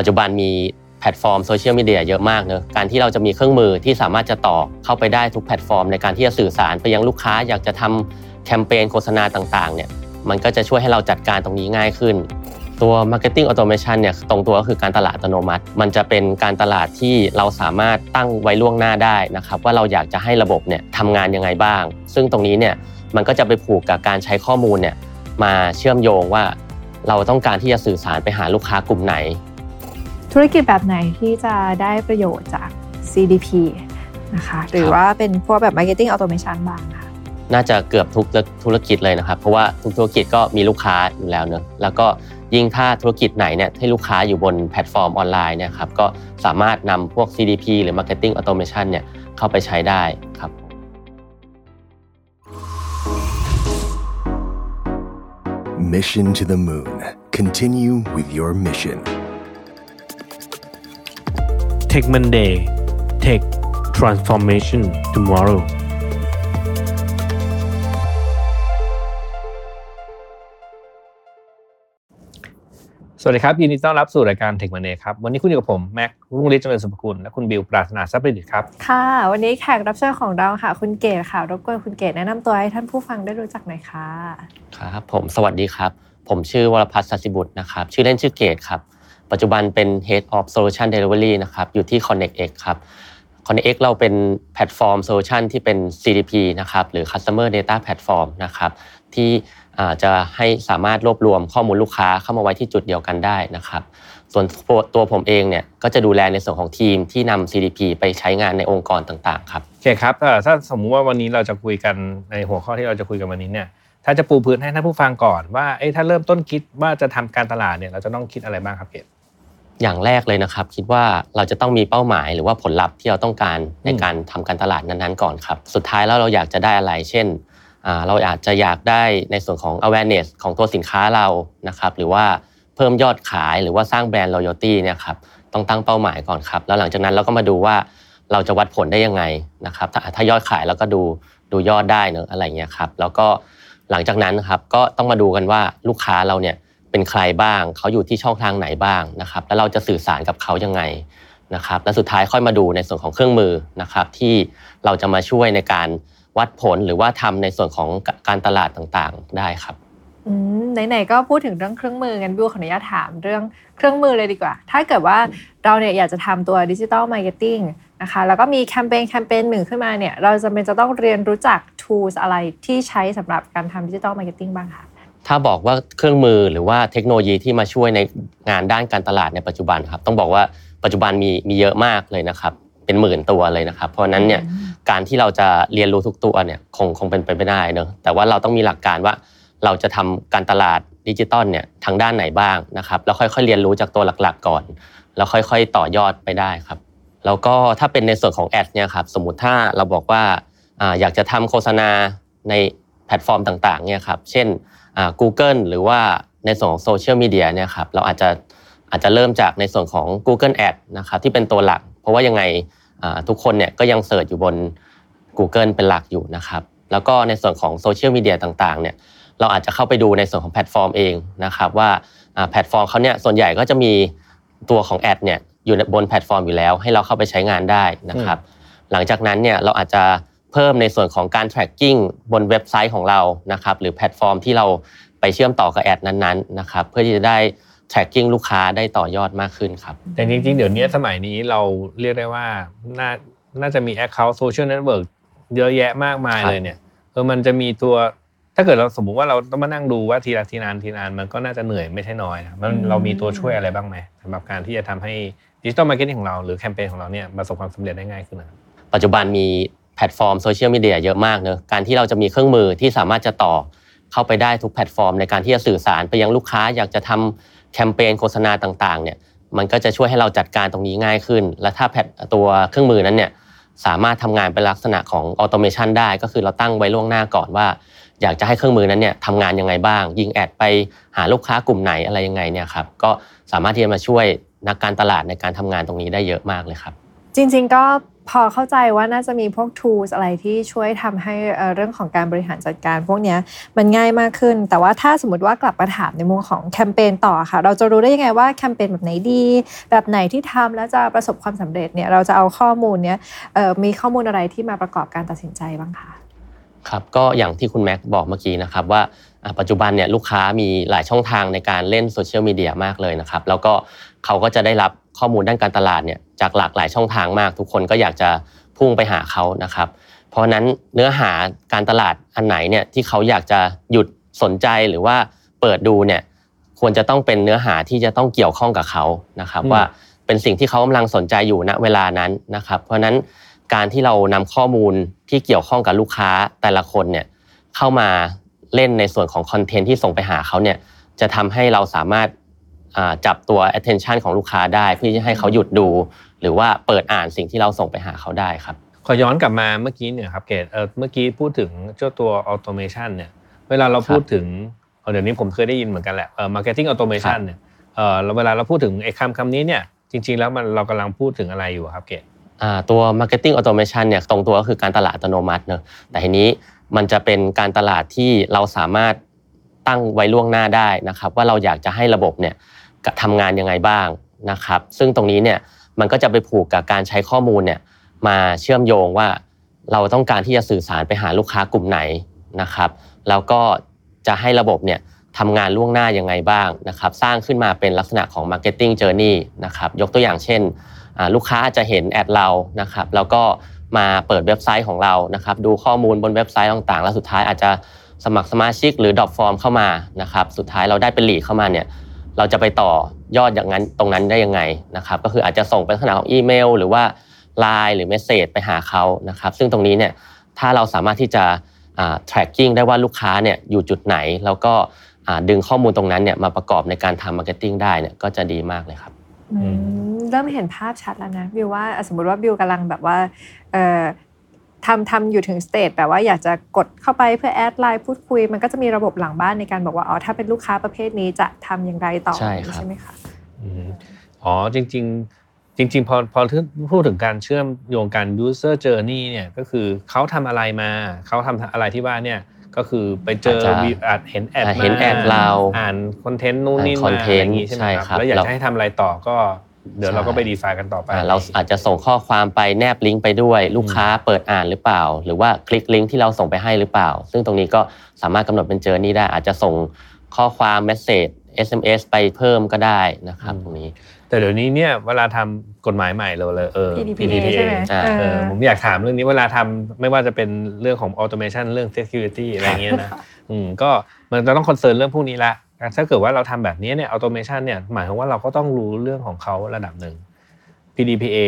ปัจจุบันมีแพลตฟอร์มโซเชียลมีเดียเยอะมากเนอะการที่เราจะมีเครื่องมือที่สามารถจะต่อเข้าไปได้ทุกแพลตฟอร์ม ในการที่จะสื่อสารไปยังลูกค้าอยากจะทำแคมเปญโฆษณาต่างๆเนี่ยมันก็จะช่วยให้เราจัดการตรงนี้ง่ายขึ้น ตัว Marketing Automation เนี่ยตรงตัวก็คือการตลาดอัตโนมัติ มันจะเป็นการตลาดที่เราสามารถตั้งไว้ล่วงหน้าได้นะครับว่าเราอยากจะให้ระบบเนี่ยทำงานยังไงบ้าง ซึ่งตรงนี้เนี่ยมันก็จะไปผูกกับการใช้ข้อมูลเนี่ยมาเชื่อมโยงว่าเราต้องการที่จะสื่อสารไปหาลูกค้ากลุ่มไหน ธุรกิจแบบไหนที่จะได้ประโยชน์จาก CDP นะคะ หรือว่าเป็นพวกแบบ Marketing Automation บ้างคะน่าจะเกือบทุกธุรกิจเลยนะครับ เพราะว่าทุกธุรกิจก็มีลูกค้าอยู่แล้วเนอะแล้วก็ยิ่งถ้าธุรกิจไหนเนี่ยให้ลูกค้าอยู่บนแพลตฟอร์มออนไลน์เนี่ยครับก็สามารถนำพวก CDP หรือ Marketing Automation เนี่ยเข้าไปใช้ได้ครับ Mission to the Moon Continue with your mission Tech Monday Tech Transformation Tomorrow สวัสดีครับยินดีต้อนรับสู่รายการเทคมันเนครับ วันนี้คุณอยู่กับผม แม็กรุ่งฤทธิ์เจริญสุภกุลและคุณบิวปราศนาทรัพย์ประดิษฐ์ครับ ค่ะ วันนี้แขกรับเชิญของเราค่ะ คุณเกศค่ะ รบกวนคุณเกศแนะนำตัวให้ท่านผู้ฟังได้รู้จักหน่อยค่ะ ครับ ผมสวัสดีครับ ผมชื่อวรพัฒน์สัสิบุตรนะครับ ชื่อเล่นชื่อเกศครับ ปัจจุบันเป็น Head of Solution Delivery นะครับอยู่ที่ Connect X ครับ Connect X เราเป็นแพลตฟอร์ม solution ที่เป็น CDP นะครับหรือ Customer Data Platform นะครับที่จะให้สามารถรวบรวมข้อมูลลูกค้าเข้ามาไว้ที่จุดเดียวกันได้นะครับ ส่วนตัวผมเองเนี่ยก็จะดูแลในส่วนของทีมที่นำ CDP ไปใช้งานในองค์กรต่างๆครับโอเคครับถ้าสมมุติว่าวันนี้เราจะคุยกันในหัวข้อที่เราจะคุยกันวันนี้เนี่ยถ้าจะปูพื้นให้ท่านผู้ฟังก่อนว่าเอ้ถ้าเริ่มต้นคิดว่าจะทำการตลาดเนี่ยเราจะต้องคิดอะไรบ้างครับเกศ อย่างแรกเลยนะครับ คิดว่าเราจะต้องมีเป้าหมายหรือว่าผลลัพธ์ที่เราต้องการในการทำการตลาดนั้นๆก่อนครับ สุดท้ายแล้วเราอยากจะได้อะไร เช่นเราอาจจะอยากได้ในส่วนของ awareness ของตัวสินค้าเรานะครับหรือว่าเพิ่มยอดขายหรือว่าสร้างแบรนด์ loyalty เนี่ยครับต้องตั้งเป้าหมายก่อนครับ แล้วหลังจากนั้นเราก็มาดูว่าเราจะวัดผลได้ยังไงนะครับถ้าถ้ายอดขายเราก็ดูดูยอดได้เนอะอะไรเงี้ยครับแล้วก็หลังจากนั้นครับก็ต้องมาดูกันว่าลูกค้าเราเนี่ย เป็นใครบ้าง เขาอยู่ที่ช่องทางไหนบ้างนะครับ แล้วเราจะสื่อสารกับเขายังไงนะครับ และสุดท้ายค่อยมาดูในส่วนของเครื่องมือนะครับ ที่เราจะมาช่วยในการวัดผลหรือว่าทำในส่วนของการตลาดต่างๆได้ครับไหนๆก็พูดถึงเรื่องเครื่องมืองั้นบิวขออนุญาตถามเรื่องเครื่องมือเลยดีกว่า ถ้าเกิดว่าเราเนี่ยอยากจะทำตัว digital marketing นะคะแล้วก็มีแคมเปญแคมเปญหนึ่งขึ้นมาเนี่ยเราจำเป็นจะต้องเรียนรู้จัก tools อะไรที่ใช้สำหรับการทำ digital marketing บ้างคะ ถ้าบอกว่าเครื่องมือหรือว่าเทคโนโลยีที่มาช่วยในงานด้านการตลาดในปัจจุบันครับต้องบอกว่าปัจจุบันมีมีเยอะมากเลยนะครับเป็นหมื่นตัวเลยนะครับ เพราะนั้นเนี่ยการที่เราจะเรียนรู้ทุกตัวเนี่ยคงคงเป็นไปไม่ได้เนอะแต่ว่าเราต้องมีหลักการว่าเราจะทำการตลาดดิจิตอลเนี่ยทางด้านไหนบ้างนะครับแล้วค่อยๆเรียนรู้จากตัวหลักๆก่อน แล้วค่อยๆต่อยอดไปได้ครับแล้วก็ถ้าเป็นในส่วนของ ad เนี่ยครับสมมุติถ้าเราบอกว่าอยากจะทำโฆษณาในแพลตฟอร์มต่างๆเนี่ยครับเช่น Google หรือว่าในส่วนของโซเชียลมีเดียเนี่ยครับเราอาจจะอาจจะเริ่มจากในส่วนของ Google Ad นะครับที่เป็นตัวหลัก เพราะว่ายังไงทุกคนเนี่ยก็ยัง search อยู่บน Google เป็นหลักอยู่นะครับแล้วก็ในส่วนของโซเชียลมีเดียต่างๆเนี่ยเราอาจจะเข้าไปดูในส่วนของแพลตฟอร์มเองนะครับว่าแพลตฟอร์มเขาเนี่ยส่วนใหญ่ก็จะมีตัวของ ad เนี่ยอยู่บนแพลตฟอร์มอยู่แล้ว ให้เราเข้าไปใช้งานได้นะครับหลังจากนั้นเนี่ยเราอาจจะ เพิ่มในส่วนของการ tracking บนเว็บไซต์ของเรานะครับหรือแพลตฟอร์มที่เราไปเชื่อมต่อกับ ad นั้นๆนะครับเพื่อที่จะได้ tracking ลูกค้าได้ต่อยอดมากขึ้นครับ แต่จริง ๆ เดี๋ยวนี้สมัยนี้เราเรียกได้ว่าน่าน่าจะมี Account Social Network เยอะแยะมากมายเลยเนี่ยเออมันจะมีตัวถ้าเกิดเราสมมุติว่าเราต้องมานั่งดูว่าทีละทีละอันทีละอันมันก็น่าจะเหนื่อยไม่ใช่น้อยนะมันเรามีตัวช่วยอะไรบ้างไหมสำหรับการที่จะทำให้ digital marketing ของเราหรือแคมเปญของเราเนี่ยประสบความสำเร็จได้ง่ายขึ้นนะปัจจุบันมีแพลตฟอร์มโซเชียลมีเดียเยอะมากเนอะการที่เราจะมีเครื่องมือที่สามารถจะต่อเข้าไปได้ทุกแพลตฟอร์ม ในการที่จะสื่อสารไปยังลูกค้า อยากจะทำแคมเปญโฆษณาต่างๆเนี่ยมันก็จะช่วยให้เราจัดการตรงนี้ง่ายขึ้น และถ้าแพลตัวเครื่องมือนั้นเนี่ยสามารถทำงานเป็นลักษณะของ automation ได้ ก็คือเราตั้งไว้ล่วงหน้าก่อนว่า อยากจะให้เครื่องมือนั้นเนี่ยทำงานยังไงบ้าง ยิง ad ไปหาลูกค้ากลุ่มไหนอะไรยังไงเนี่ยครับก็สามารถที่จะมาช่วยนักการตลาดในการทำงานตรงนี้ได้เยอะมากเลยครับ จริง ๆ ก็พอเข้าใจว่าน่าจะมีพวก tools อะไรที่ช่วยทำให้เรื่องของการบริหารจัดการ พวกนี้มันง่ายมากขึ้น แต่ว่าถ้าสมมติว่ากลับมาถามในมุมของแคมเปญต่อค่ะ เราจะรู้ได้ยังไงว่าแคมเปญแบบไหนดี แบบไหนที่ทำแล้วจะประสบความสำเร็จเนี่ยเราจะเอาข้อมูลเนี้ยมีข้อมูลอะไรที่มาประกอบการตัดสินใจบ้างคะครับก็อย่างที่คุณแม็กบอกเมื่อกี้นะครับว่าปัจจุบันเนี่ยลูกค้ามีหลายช่องทางในการเล่นโซเชียลมีเดียมากเลยนะครับแล้วก็เขาก็จะได้รับข้อมูลด้านการตลาดเนี่ย จากหลากหลายช่องทางมาก ทุกคนก็อยากจะพุ่งไปหาเขานะครับ เพราะฉะนั้นเนื้อหาการตลาดอันไหนเนี่ยที่เขาอยากจะหยุดสนใจหรือว่าเปิดดูเนี่ยควรจะต้องเป็นเนื้อหาที่จะต้องเกี่ยวข้องกับเขานะครับอืมว่าเป็นสิ่งที่เขากำลังสนใจอยู่ณเวลานั้นนะครับ เพราะฉะนั้นการที่เรานำข้อมูลที่เกี่ยวข้องกับลูกค้าแต่ละคนเนี่ยเข้ามาเล่นในส่วนของคอนเทนต์ที่ส่งไปหาเขาเนี่ยจะทำให้เราสามารถอ่า จับตัว attention ของลูกค้าได้ เพื่อที่จะให้เขาหยุดดู หรือว่าเปิดอ่านสิ่งที่เราส่งไปหาเขาได้ครับขอย้อนกลับมาเมื่อกี้เนี่ยครับเกดเออเมื่อกี้พูดถึงเจ้าตัว automation เนี่ยเวลาเราพูดถึงเออเดี๋ยวนี้ผมเคยได้ยินเหมือนกันแหละเออ marketing automation เนี่ยเออแล้วเวลาเราพูดถึงไอ้คำคำนี้เนี่ยจริง ๆ แล้วมันเรากำลังพูดถึงอะไรอยู่ครับเกดอ่าตัว marketing automation เนี่ยตรงตัวก็คือการตลาดอัตโนมัติเนอะแต่ทีนี้มันจะเป็นการตลาดที่เราสามารถตั้งไว้ล่วงหน้าได้นะครับ ว่าเราอยากจะให้ระบบเนี่ย ทำงานยังไงบ้างนะครับ ซึ่งตรงนี้เนี่ยมันก็จะไปผูกกับการใช้ข้อมูลเนี่ยมาเชื่อมโยงว่าเราต้องการที่จะสื่อสารไปหาลูกค้ากลุ่มไหนนะครับแล้วก็จะให้ระบบเนี่ยทำงานล่วงหน้ายังไงบ้างนะครับสร้างขึ้นมาเป็นลักษณะของ marketing journey นะครับยกตัวอย่างเช่น ลูกค้าอาจจะเห็นแอดเรานะครับแล้วก็มาเปิดเว็บไซต์ของเรานะครับดูข้อมูลบนเว็บไซต์ต่างๆ แล้วสุดท้ายอาจจะสมัครสมาชิกหรือ drop form เข้ามานะครับสุดท้ายเราได้เป็น lead เข้ามาเนี่ย เราจะไปต่อยอดอย่างนั้นตรงนั้นได้ยังไงนะครับ ก็คืออาจจะส่งเป็นลักษณะของอีเมล หรือว่า Line หรือ message ไปหาเขานะครับ ซึ่งตรงนี้เนี่ยถ้าเราสามารถที่จะอ่า tracking ได้ว่าลูกค้าเนี่ยอยู่จุดไหน แล้วก็อ่าดึงข้อมูลตรงนั้นเนี่ยมาประกอบในการทำ marketing ได้เนี่ยก็จะดีมากเลยครับอืมเริ่มเห็นภาพชัดแล้วนะบิวว่าอะสมมุติว่าบิวกำลังแบบว่าเอ่อ ทำทำอยู่ถึง stage แบบว่าอยากจะกดเข้าไปเพื่อ add Line พูดคุย มันก็จะมีระบบหลังบ้านในการบอกว่าอ๋อถ้าเป็นลูกค้าประเภทนี้จะทำอย่างไรต่อใช่ครับใช่ไหมคะอืมอ๋อจริง ๆ จริง ๆ พอพอพูดถึงการเชื่อมโยงกัน user journey เนี่ยก็คือเขาทำอะไรมาเขาทำอะไรที่ว่าเนี่ยก็คือไปเจออาจจะวิวอาจเห็น ad อ่ามาเห็น ad เราอ่านคอนเทนต์นู่นนี่อ่านมาอะไรอย่าง content งี้ใช่ไหมใช่คครัรับบแล้วอยากเราจะให้ทำอะไรต่อก็ เดี๋ยวเราก็ใช่ไปดีไซน์กันต่อไปอ่าเราอาจจะส่งข้อความไปแนบลิงก์ไปด้วยลูกค้าเปิดอ่านหรือเปล่า หรือว่าคลิกลิงก์ที่เราส่งไปให้หรือเปล่า ซึ่งตรงนี้ก็สามารถกำหนดเป็น journey ได้ อาจจะส่งข้อความ message SMS ไปเพิ่มก็ได้นะครับตรงนี้ แต่เดี๋ยวนี้เนี่ยเวลาทำกฎหมายใหม่เราเลยเออ PDPA ใช่ไหมอ่าเอเอออผมอยากถามเรื่องนี้เวลาทำไม่ว่าจะเป็นเรื่องของ automation เรื่อง security อะไรเงี้ยนะอืมก็มันจะต้อง concern เรื่องพวกนี้ละ ถ้าเกิดว่าเราทำแบบนี้เนี่ย automation เนี่ยหมายความว่าเราก็ต้องรู้เรื่องของเขาระดับหนึ่ง PDPA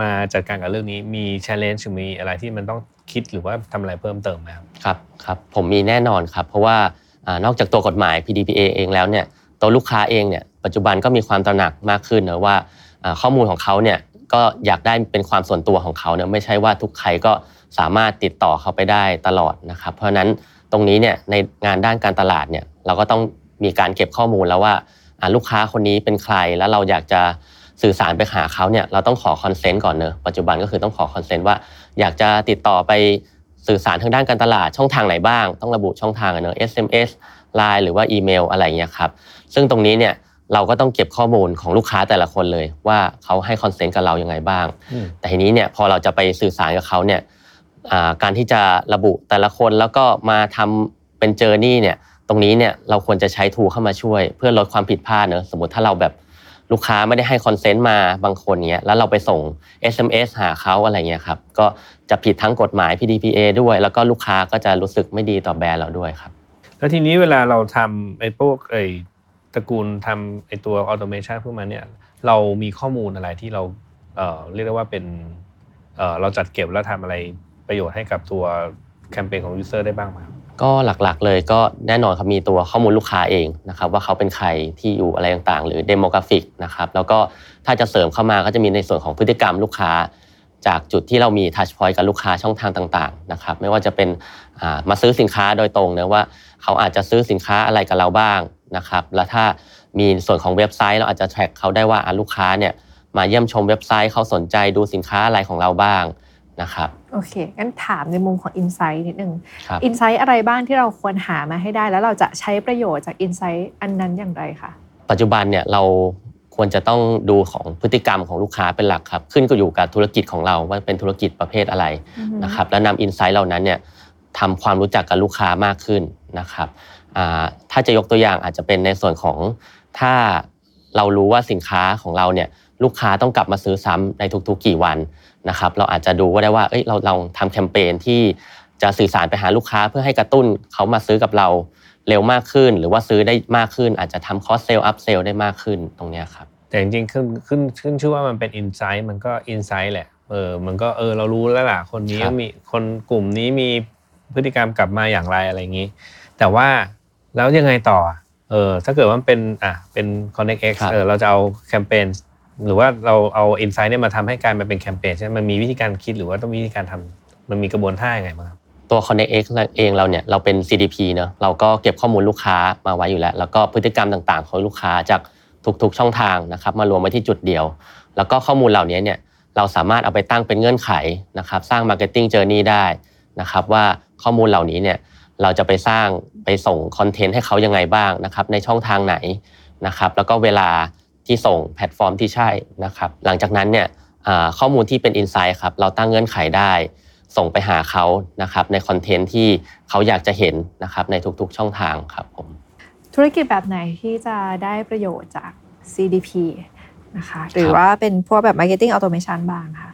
มาจัดการกับเรื่องนี้มี challenge มีอะไรที่มันต้องคิดหรือว่าทำอะไรเพิ่มเติมไหมครับครับครับผมมีแน่นอนครับ เพราะว่าอนอกจากตัวกฎหมาย PDPA เองแล้วเนี่ยตัวลูกค้าเองเนี่ยปัจจุบันก็มีความตระหนักมากขึ้นนะว่าอ่าข้อมูลของเขาเนี่ยก็อยากได้เป็นความส่วนตัวของเขาเนี่ยไม่ใช่ว่าทุกใครก็สามารถติดต่อเขาไปได้ตลอดนะครับ เพราะฉะนั้นตรงนี้เนี่ยในงานด้านการตลาดเนี่ยเราก็ต้อง มีการเก็บข้อมูลแล้วว่าอ่าลูกค้าคนนี้เป็นใครแล้วเราอยากจะสื่อสารไปหาเขาเนี่ยเราต้องขอ consent ก่อนเนอะปัจจุบันก็คือต้องขอ consent ว่าอยากจะติดต่อไปสื่อสารทางด้านการตลาดช่องทางไหนบ้าง ต้องระบุช่องทางอะเนอะ SMS Line หรือว่าอีเมลอะไรอย่างเงี้ยครับซึ่งตรงนี้เนี่ยเราก็ต้องเก็บข้อมูลของลูกค้าแต่ละคนเลย ว่าเขาให้ consent กับเรายังไงบ้างอืมแต่ทีนี้เนี่ยพอเราจะไปสื่อสารกับเขาเนี่ยอ่าการที่จะระบุแต่ละคนแล้วก็มาทำเป็น journey เนี่ย ตรงนี้เนี่ยเราควรจะใช้ tool เข้ามาช่วย เพื่อลดความผิดพลาดเนอะสมมติถ้าเราแบบลูกค้าไม่ได้ให้ consent มาบางคนเนี้ยแล้วเราไปส่ง SMS หาเขาอะไรเงี้ยครับก็จะผิดทั้งกฎหมาย PDPA ด้วย แล้วก็ลูกค้าก็จะรู้สึกไม่ดีต่อแบรนด์เราด้วยครับ แล้วทีนี้เวลาเราทำไอ้พวกไอ้ตระกูลทำไอ้ตัว automation พวกมันเนี่ยเรามีข้อมูลอะไรที่เราเอ่อเรียกได้ว่าเป็นเอ่อเราจัดเก็บแล้วทำอะไรประโยชน์ให้กับตัวแคมเปญของ user ได้บ้างไหมครับ ก็หลักๆเลยก็แน่นอนครับมีตัวข้อมูลลูกค้าเองนะครับว่าเขาเป็นใครที่อยู่อะไรต่างๆ หรือ demographic นะครับแล้วก็ถ้าจะเสริมเข้ามาก็จะมีในส่วนของพฤติกรรมลูกค้า จากจุดที่เรามี touchpoint กับลูกค้าช่องทางต่างๆนะครับไม่ว่าจะเป็นมาซื้อสินค้าโดยตรงเนะว่าเขาอาจจะซื้อสินค้าอะไรกับเราบ้างนะครับแล้วถ้ามีส่วนของเว็บไซต์เราอาจจะ track เขาได้ว่าลูกค้าเนี่ยมาเยี่ยมชมเว็บไซต์เขาสนใจดูสินค้าอะไรของเราบ้าง นะครับโอเคงั้นถามในมุมของ Insight นิดนึงครับ Insight อะไรบ้างที่เราควรหามาให้ได้ แล้วเราจะใช้ประโยชน์จาก Insight อันนั้นอย่างไรคะปัจจุบันเนี่ยเราควรจะต้องดูของพฤติกรรมของลูกค้าเป็นหลักครับ ขึ้นก็อยู่กับธุรกิจของเราว่าเป็นธุรกิจประเภทอะไรนะครับแล้วนำอินไซต์เหล่านั้นเนี่ยทำความรู้จักกับลูกค้ามากขึ้นนะครับอ่าถ้าจะยกตัวอย่างอาจจะเป็นในส่วนของถ้าเรารู้ว่าสินค้าของเราเนี่ย ลูกค้าต้องกลับมาซื้อซ้ำในทุกๆกี่วันนะครับเราอาจจะดูว่าได้ว่าเอ้ยเราเราทำแคมเปญที่จะสื่อสารไปหาลูกค้าเพื่อให้กระตุ้นเขามาซื้อกับเราเร็วมากขึ้น หรือว่าซื้อได้มากขึ้น อาจจะทำ cross-sell upsell ได้มากขึ้นตรงเนี้ยครับแต่จริงๆขึ้นขึ้นขึ้นชื่อว่ามันเป็น insight มันก็ insight แหละเออมันก็เออเรารู้แล้วล่ะคนนี้ครับมีคนกลุ่มนี้มีพฤติกรรมกลับมาอย่างไรอะไรอย่างนี้ แต่ว่าแล้วยังไงต่อเออถ้าเกิดว่ามันเป็นอะเป็น Connect X ครับเออเราจะเอาแคมเปญ หรือว่าเราเอาอินไซต์เนี่ยมาทำให้การมาเป็นแคมเปญใช่ไหมมันมีวิธีการคิดหรือว่าต้องมีวิธีการทำมันมีกระบวนท่ายังไงบ้างครับตัว Connect X เองเราเนี่ยเราเป็น CDP เนอะเราก็เก็บข้อมูลลูกค้ามาไว้อยู่แล้ว แล้วก็พฤติกรรมต่างๆ ของลูกค้าจากทุกๆช่องทางนะครับมารวมไว้ที่จุดเดียว แล้วก็ข้อมูลเหล่านี้เนี่ยเราสามารถเอาไปตั้งเป็นเงื่อนไขนะครับสร้าง Marketing Journey ได้นะครับว่าข้อมูลเหล่านี้เนี่ยเราจะไปสร้างไปส่ง content ให้เขายังไงบ้างนะครับในช่องทางไหนนะครับแล้วก็เวลา ที่ส่งแพลตฟอร์มที่ใช่นะครับ หลังจากนั้นเนี่ยอ่าข้อมูลที่เป็น Insight ครับเราตั้งเงื่อนไขได้ ส่งไปหาเขานะครับใน content ที่เขาอยากจะเห็นนะครับในทุกๆช่องทางครับผมธุรกิจแบบไหนที่จะได้ประโยชน์จาก CDP นะคะหรือว่าเป็นพวกแบบ Marketing Automation บ้างคะ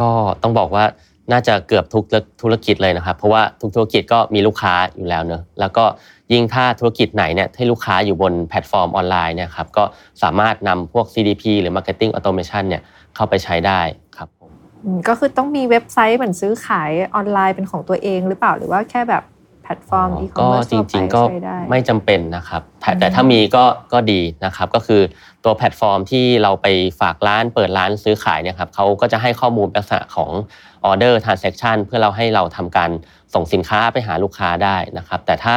ก็ต้องบอกว่าน่าจะเกือบทุกธุรกิจเลยนะครับ เพราะว่าทุกธุรกิจก็มีลูกค้าอยู่แล้วเนอะแล้วก็ ยิ่งถ้าธุรกิจไหนเนี่ยที่ลูกค้าอยู่บนแพลตฟอร์มออนไลน์เนี่ยครับก็สามารถนำพวก CDP หรือ Marketing Automation เนี่ยเข้าไปใช้ได้ครับผมอืมก็คือต้องมีเว็บไซต์เหมือนซื้อขายออนไลน์เป็นของตัวเองหรือเปล่าหรือว่าแค่แบบแพลตฟอร์มอีคอมก็จริงๆก็ใช้ได้ไม่จำเป็นนะครับแต่อืมแต่ถ้ามีก็ก็ดีนะครับ ก็คือตัวแพลตฟอร์มที่เราไปฝากร้านเปิดร้านซื้อขายเนี่ยครับเขาก็จะให้ข้อมูลลักษณะของ order transaction เพื่อเราให้เราทำการส่งสินค้าไปหาลูกค้าได้นะครับ แต่ถ้า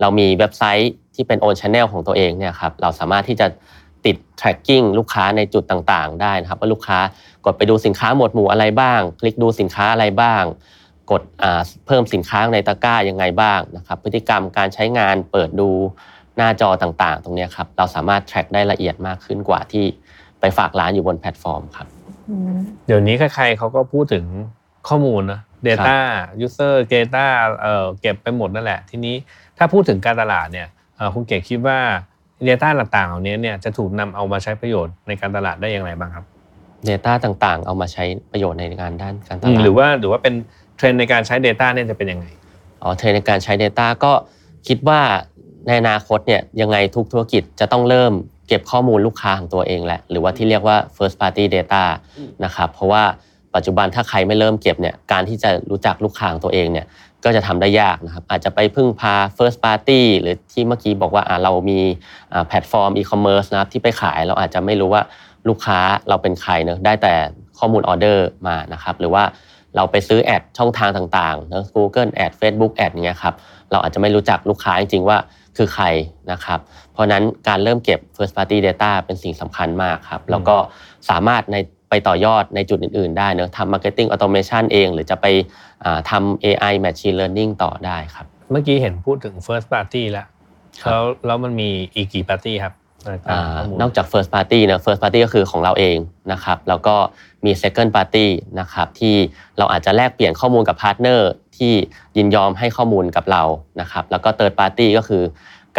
เรามีเว็บไซต์ที่เป็น own channel ของตัวเองเนี่ยครับเราสามารถที่จะติด tracking ลูกค้าในจุดต่างๆ ได้นะครับว่าลูกค้ากดไปดูสินค้าหมวดหมู่อะไรบ้าง คลิกดูสินค้าอะไรบ้าง กดอ่าเพิ่มสินค้าในตะกร้ายังไงบ้างนะครับพฤติกรรมการใช้งานเปิดดูหน้าจอต่างๆ ตรงเนี้ยครับเราสามารถ track ได้ละเอียดมากขึ้นกว่าที่ไปฝากร้านอยู่บนแพลตฟอร์มครับอืมเดี๋ยวนี้ใครๆเขาก็พูดถึงข้อมูลนะ Data User Data เอ่อเก็บไปหมดนั่นแหละ ทีนี้ ถ้าพูดถึงการตลาดเนี่ยเอ่อคุณเก๋คิดว่า Data ต่างๆเหล่านี้เนี่ยจะถูกนำเอามาใช้ประโยชน์ในการตลาดได้อย่างไรบ้างครับ Data ต่างๆ เอามาใช้ประโยชน์ในงานด้านการตอืมลาดหรือว่าหรือว่าเป็นเทรนด์ในการใช้ Data เนี่ยจะเป็นยังไงอ๋อเทรนด์ในการใช้ Data ก็คิดว่าในอนาคตเนี่ยยังไงทุกธุรกิจจะต้องเริ่มเก็บข้อมูลลูกค้าของตัวเองแหละ หรือว่าที่เรียกว่า first party data นะครับเพราะว่าปัจจุบันถ้าใครไม่เริ่มเก็บเนี่ยการที่จะรู้จักลูกค้าของตัวเองเนี่ย ก็จะทำได้ยากนะครับอาจจะไปพึ่งพา first party หรือที่เมื่อกี้บอกว่าเรามีแพลตฟอร์ม e-commerce นะครับที่ไปขายเราอาจจะไม่รู้ว่าลูกค้าเราเป็นใครเนอะได้แต่ข้อมูลออเดอร์มานะครับหรือว่าเราไปซื้อ ad ช่องทางต่างๆนะ Google แอด Facebook แอดเงี้ยครับเราอาจจะไม่รู้จักลูกค้าจริงๆว่าคือใครนะครับ เพราะฉะนั้นการเริ่มเก็บ first party data เป็นสิ่งสำคัญมากครับ แล้วก็สามารถใน ไปต่อยอดในจุดอื่น ๆ ได้เนอะทำ marketing automation เอง หรือจะไปอ่าทำ AI machine learning ต่อได้ครับ เมื่อกี้เห็นพูดถึง First Party แล้วครับแล้วแล้วมันมีอีกกี่ Party ครับในตามอ่าข้อมูลนอกจาก first party เนอะ first party ก็คือของเราเองนะครับแล้วก็มี second party นะครับที่เราอาจจะแลกเปลี่ยนข้อมูลกับ partner ที่ยินยอมให้ข้อมูลกับเรานะครับแล้วก็ third party ก็คือ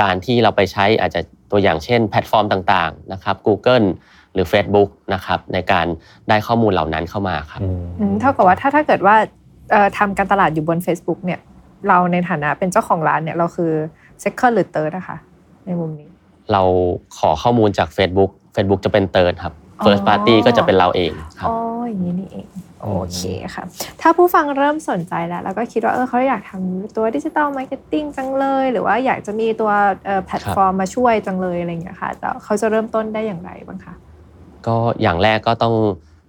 การที่เราไปใช้อาจจะตัวอย่างเช่นแพลตฟอร์มต่างๆนะครับ Google หรือ Facebook นะครับในการได้ข้อมูลเหล่านั้นเข้ามาครับอืมอืมเท่ากับว่าถ้าถ้าเกิดว่าเอ่อทำการตลาดอยู่บน Facebook เนี่ยเราในฐานะเป็นเจ้าของร้านเนี่ยเราคือ second หรือ third นะคะในมุมนี้ เราขอข้อมูลจาก Facebook Facebook จะเป็น third ครับอ๋อ first party ก็จะเป็นเราเองครับอ๋ออย่างนี้นี่เองโอเคค่ะ ถ้าผู้ฟังเริ่มสนใจแล้ว แล้วก็คิดว่าเออเขาอยากทำตัวดิจิ t a ลมาร์เก็ตติ้งจังเลย หรือว่าอยากจะมีตัวเอ่อแพลตฟอร์มมาช่วยจังเลยอะไรอย่างเงี้ยค่ะแต่เขาจะเริ่มต้นได้อย่างไรบ้างคะ ก็อย่างแรกก็ต้อง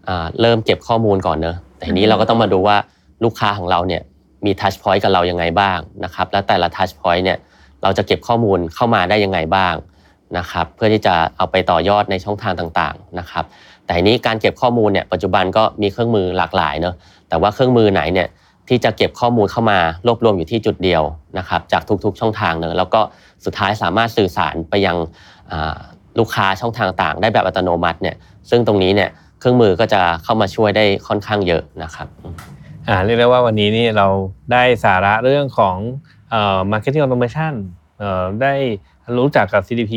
อาเริ่มเก็บข้อมูลก่อนเนอะแต่ทีนี้อืมเราก็ต้องมาดูว่าลูกค้าของเราเนี่ยมี touchpoint กับเรายังไงบ้างนะครับแล้วแต่ละ touchpoint เนี่ยเราจะเก็บข้อมูลเข้ามาได้ยังไงบ้างนะครับเพื่อที่จะเอาไปต่อยอดในช่องทางต่างๆนะครับแต่ทีนี้การเก็บข้อมูลเนี่ยปัจจุบันก็มีเครื่องมือหลากหลายเนอะแต่ว่าเครื่องมือไหนเนี่ยที่จะเก็บข้อมูลเข้ามารวบรวมอยู่ที่จุดเดียวนะครับจากทุกๆช่องทางเนอะแล้วก็สุดท้ายสามารถสื่อสารไปยังอ่า ลูกค้าช่องทางต่างได้แบบอัตโนมัติเนี่ยซึ่งตรงนี้เนี่ยเครื่องมือก็จะเข้ามาช่วยได้ค่อนข้างเยอะนะครับอ่าเรียกได้ว่าวันนี้นี่เราได้สาระเรื่องของเอ่อ marketing automation เอ่อได้รู้จักกับ CDP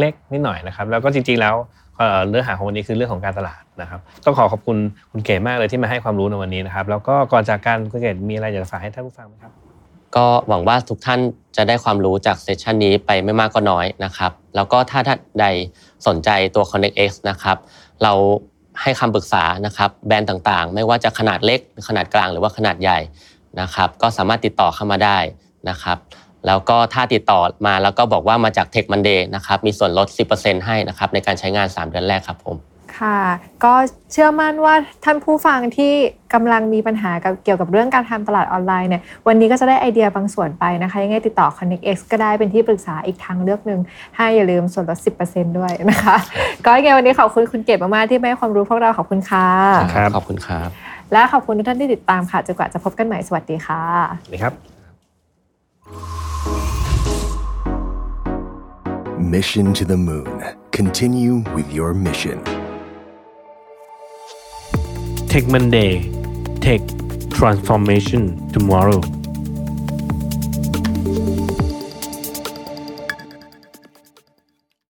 เล็กๆนิดหน่อยนะครับ แล้วก็จริงๆแล้วเอ่อเนื้อหาของวันนี้คือเรื่องของการตลาดนะครับต้องขอขอบคุณคุณเก๋มากเลยที่มาให้ความรู้ในวันนี้นะครับ แล้วก็ก่อนจากการคุณเก๋มีอะไรอยากจะฝากให้ท่านผู้ฟังไหมครับ ก็หวังว่าทุกท่านจะได้ความรู้จากเซสชันนี้ไปไม่มากก็น้อยนะครับ แล้วก็ถ้าท่านใดสนใจตัว Connect X นะครับ เราให้คำปรึกษานะครับแบรนด์ต่างๆ ไม่ว่าจะขนาดเล็กขนาดกลางหรือว่าขนาดใหญ่นะครับ ก็สามารถติดต่อเข้ามาได้นะครับ แล้วก็ถ้าติดต่อมาแล้วก็บอกว่ามาจาก Tech Monday นะครับมีส่วนลด 10%ให้นะครับในการใช้งาน 3 เดือนแรกครับผม ค่ะ ก็เชื่อมั่นว่าท่านผู้ฟังที่กำลังมีปัญหากับเกี่ยวกับเรื่องการทำตลาดออนไลน์เนี่ยวันนี้ก็จะได้ไอเดียบางส่วนไปนะคะ ยังไงติดต่อ Connect X ก็ได้เป็นที่ปรึกษาอีกทางเลือกหนึ่งให้อย่าลืมส่วนลด 10%ด้วยนะคะ ก็ยังไงวันนี้ขอบคุณคุณเกดมากๆที่มาให้ความรู้พวกเราขอบคุณค่ะครับขอบคุณครับ และขอบคุณทุกท่านที่ติดตามค่ะจนกว่าจะพบกันใหม่สวัสดีค่ะสวัสดีครับ Mission to the Moon. Continue with your mission. Tech Monday. Tech Transformation Tomorrow